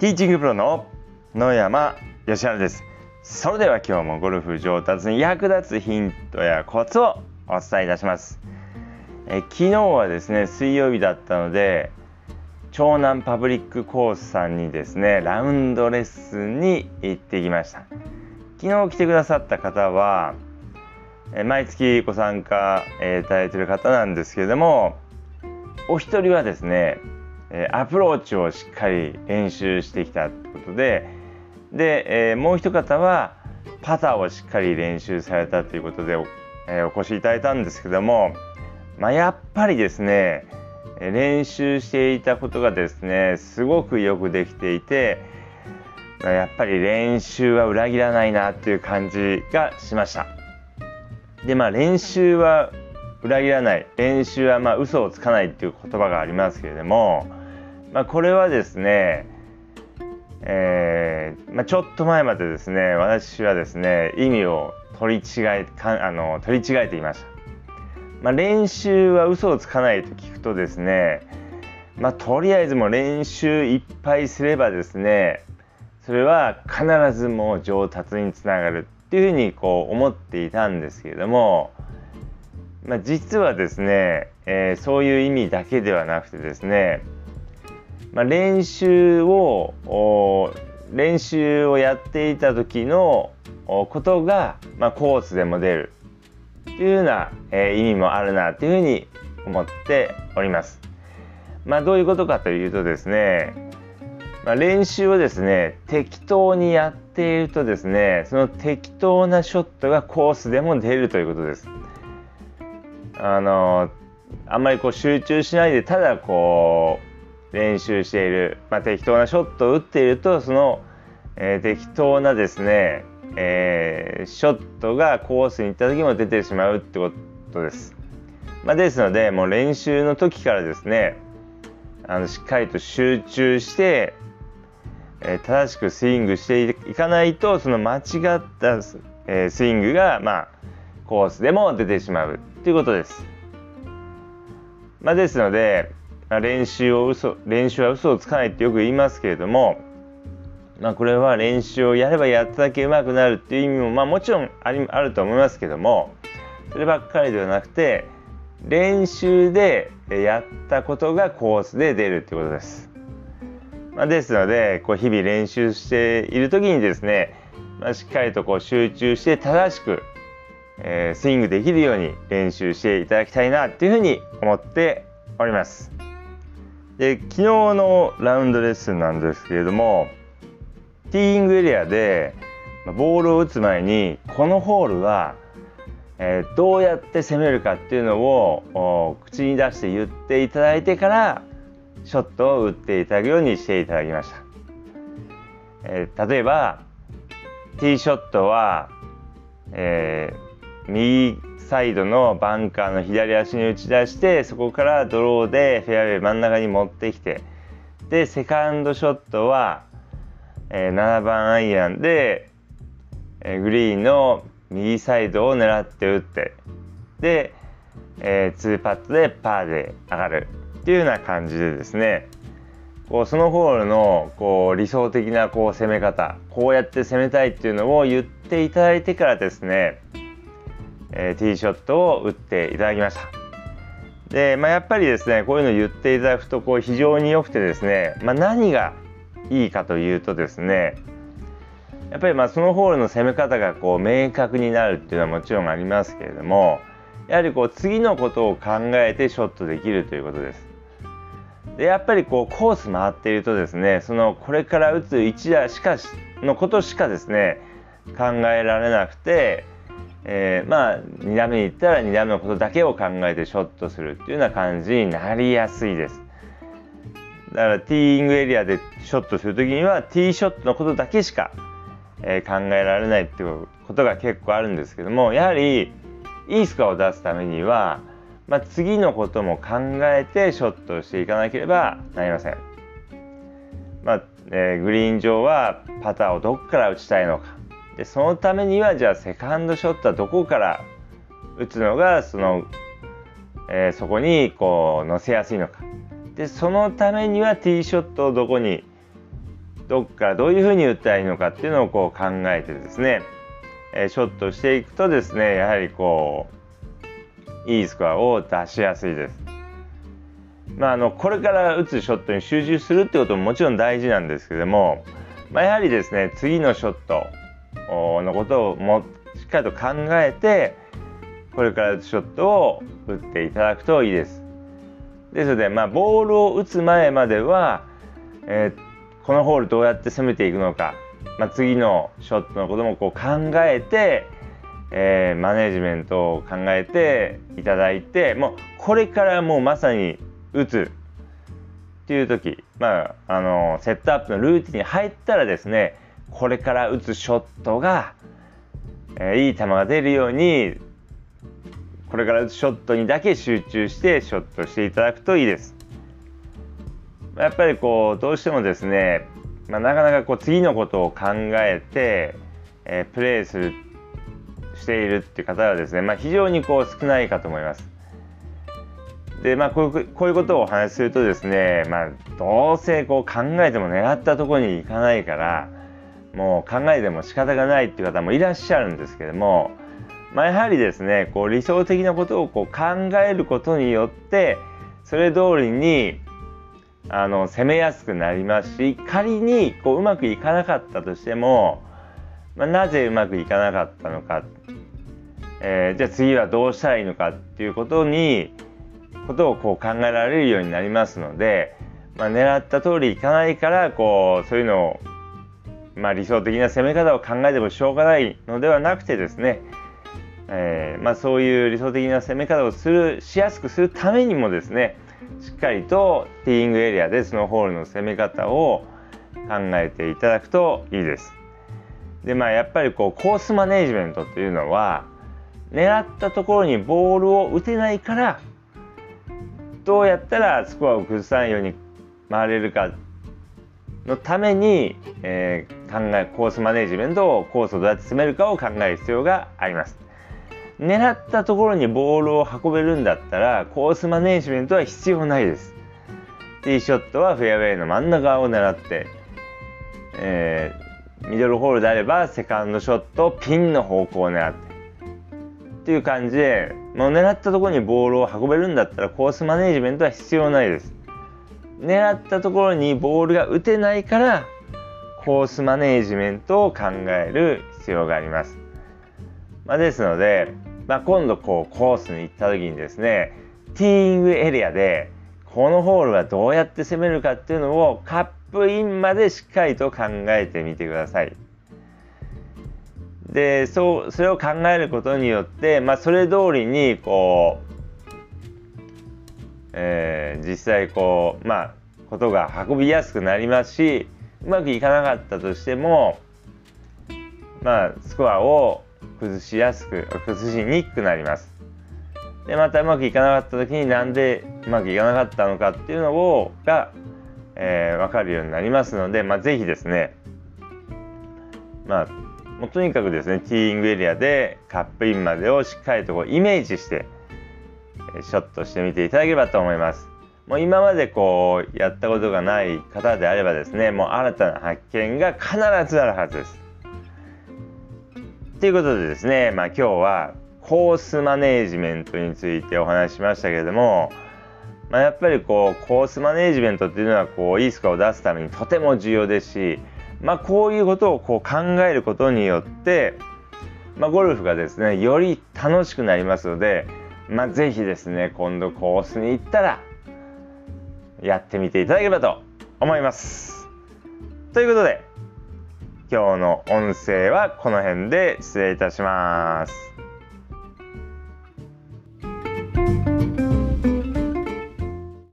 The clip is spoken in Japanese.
ティーチングプロの野山義晴です。それでは今日もゴルフ上達に役立つヒントやコツをお伝えいたします。え昨日はですね水曜日だったので長南パブリックコースさんにですねラウンドレッスンに行ってきました。昨日来てくださった方はえ毎月ご参加いただいている方なんですけれどもお一人はですねえアプローチをしっかり練習してきたということででえもう一方はパターをしっかり練習されたということでお,、えお越しいただいたんですけども、まあ、やっぱりですね練習していたことがですねすごくよくできていてやっぱり練習は裏切らないなっていう感じがしました。でまあ練習は裏切らない。練習はまあ嘘をつかないっていう言葉がありますけれども、まあ、これはですね、えーまあ、ちょっと前までですね私はですね意味を取り違えかあの取り違えていました。まあ、練習は嘘をつかないと聞くとですね、まあ、とりあえずもう練習いっぱいすればですねそれは必ずもう上達につながるっていうふうにこう思っていたんですけれども、まあ、実はですね、えー、そういう意味だけではなくてですね、まあ、練習を練習をやっていた時のことが、まあ、コースでも出るというような、えー、意味もあるなというふうに思っております。まあ、どういうことかというとですね、まあ、練習をですね適当にやっているとですねその適当なショットがコースでも出るということです。あのあんまりこう集中しないでただこう練習している、まあ、適当なショットを打っているとその、えー、適当なですねえー、ショットがコースに行った時も出てしまうってことです。まあ、ですのでもう練習の時からですねあのしっかりと集中して、えー、正しくスイングしていかないとその間違った、え、スイングが、まあ、コースでも出てしまうということです。まあ、ですので、練習を嘘練習は嘘をつかないってよく言いますけれどもまあ、これは練習をやればやっただけ上手くなるっていう意味も、まあ、もちろんありあると思いますけどもそればっかりではなくて練習でやったことがコースで出るってことです。まあ、ですのでこう日々練習している時にですね、まあ、しっかりとこう集中して正しく、えー、スイングできるように練習していただきたいなっていうふうに思っております。で昨日のラウンドレッスンなんですけれどもティーイングエリアでボールを打つ前にこのホールは、えー、どうやって攻めるかっていうのを口に出して言っていただいてからショットを打っていただくようにしていただきました、えー、例えばティーショットは、えー、右サイドのバンカーの左足に打ち出してそこからドローでフェアウェイ真ん中に持ってきてでセカンドショットはえー、7番アイアンで、えー、グリーンの右サイドを狙って打ってで、えー、2パットでパーで上がるっていうような感じでですね。こうそのホールのこう理想的なこう攻め方こうやって攻めたいっていうのを言っていただいてからですね、えー、ティーショットを打っていただきました。で、まあ、やっぱりですねこういうのを言っていただくとこう非常に良くてですね、まあ、何がいいかというとですねやっぱりまあそのホールの攻め方がこう明確になるっていうのはもちろんありますけれどもやはりこう次のことを考えてショットできるということです。でやっぱりこうコース回っているとですねそのこれから打つ一打しかのことしかですね考えられなくて、えー、まあ2打目に行ったら2打目のことだけを考えてショットするっていうような感じになりやすいです。だからティーイングエリアでショットする時にはティーショットのことだけしか、えー、考えられないっていうことが結構あるんですけどもやはりいいスコアを出すためには、まあ、次のことも考えてショットしていかなければなりません。まあえー、グリーン上はパターをどこから打ちたいのかでそのためにはじゃあセカンドショットはどこから打つのがその、えー、そこにこう乗せやすいのかでそのためにはティーショットをどこにどっからどういうふうに打ったらいいのかっていうのをこう考えてですね、えショットしていくとですねやはりこういいスコアを出しやすいです。まあ、あのこれから打つショットに集中するってことももちろん大事なんですけども、まあ、やはりですね次のショットのことをもしっかりと考えてこれからショットを打っていただくといいです。ですので、まあ、ボールを打つ前までは、えー、このホールどうやって攻めていくのか、まあ、次のショットのこともこう考えて、えー、マネジメントを考えていただいてもうこれからもうまさに打つっていう時、まあ、あのセットアップのルーティンに入ったらですねこれから打つショットが、えー、いい球が出るようにこれから打つショットにだけ集中してショットしていただくといいです。やっぱりこうどうしてもですね、まあ、なかなかこう次のことを考えて、えー、プレーするしているっていう方はですね、まあ、非常にこう少ないかと思います。でまあこういうこういうことをお話しするとですね、まあ、どうせこう考えても狙ったところに行かないからもう考えても仕方がないっていう方もいらっしゃるんですけども、まあ、やはりですねこう理想的なことをこう考えることによってそれ通りにあの攻めやすくなりますし仮にこううまくいかなかったとしても、まあ、なぜうまくいかなかったのか、えー、じゃあ次はどうしたらいいのかっていうことにことをこう考えられるようになりますので、まあ、狙った通りいかないからこうそういうのを、まあ、理想的な攻め方を考えてもしょうがないのではなくてですね、えー、まあ、そういう理想的な攻め方をするしやすくするためにもですねしっかりとティーイングエリアでそのホールの攻め方を考えていただくといいです。でまあやっぱりこうコースマネージメントっていうのは狙ったところにボールを打てないからどうやったらスコアを崩さないように回れるかのために、えー、考えコースマネジメントをコースをどうやって進めるかを考える必要があります。狙ったところにボールを運べるんだったらコースマネジメントは必要ないです。ティーショットはフェアウェイの真ん中を狙って、えー、ミドルホールであればセカンドショットピンの方向を狙ってっていう感じでもう狙ったところにボールを運べるんだったらコースマネジメントは必要ないです。狙ったところにボールが打てないからコースマネージメントを考える必要があります。まあ、ですのでまあ、今度こうコースに行った時にですねティーイングエリアでこのホールはどうやって攻めるかっていうのをカップインまでしっかりと考えてみてください。でそうそれを考えることによって、まあ、それ通りにこう、えー、実際こうまあことが運びやすくなりますしうまくいかなかったとしてもまあスコアを崩しやすく崩しにくくなります。でまたうまくいかなかった時になんでうまくいかなかったのかっていうのをが、えー、分かるようになりますので、まあ、ぜひですねまあもうとにかくですねティーイングエリアでカップインまでをしっかりとこうイメージしてショットしてみていただければと思います。もう今までこうやったことがない方であればですねもう新たな発見が必ずあるはずです。ということでですね、まあ、今日はコースマネージメントについてお話ししましたけれども、まあ、やっぱりこうコースマネージメントっていうのはこういいスコアを出すためにとても重要ですし、まあ、こういうことをこう考えることによって、ま、ゴルフがですねより楽しくなりますので、まあ、ぜひですね今度コースに行ったらやってみていただければと思います。ということで今日の音声はこの辺で失礼いたします。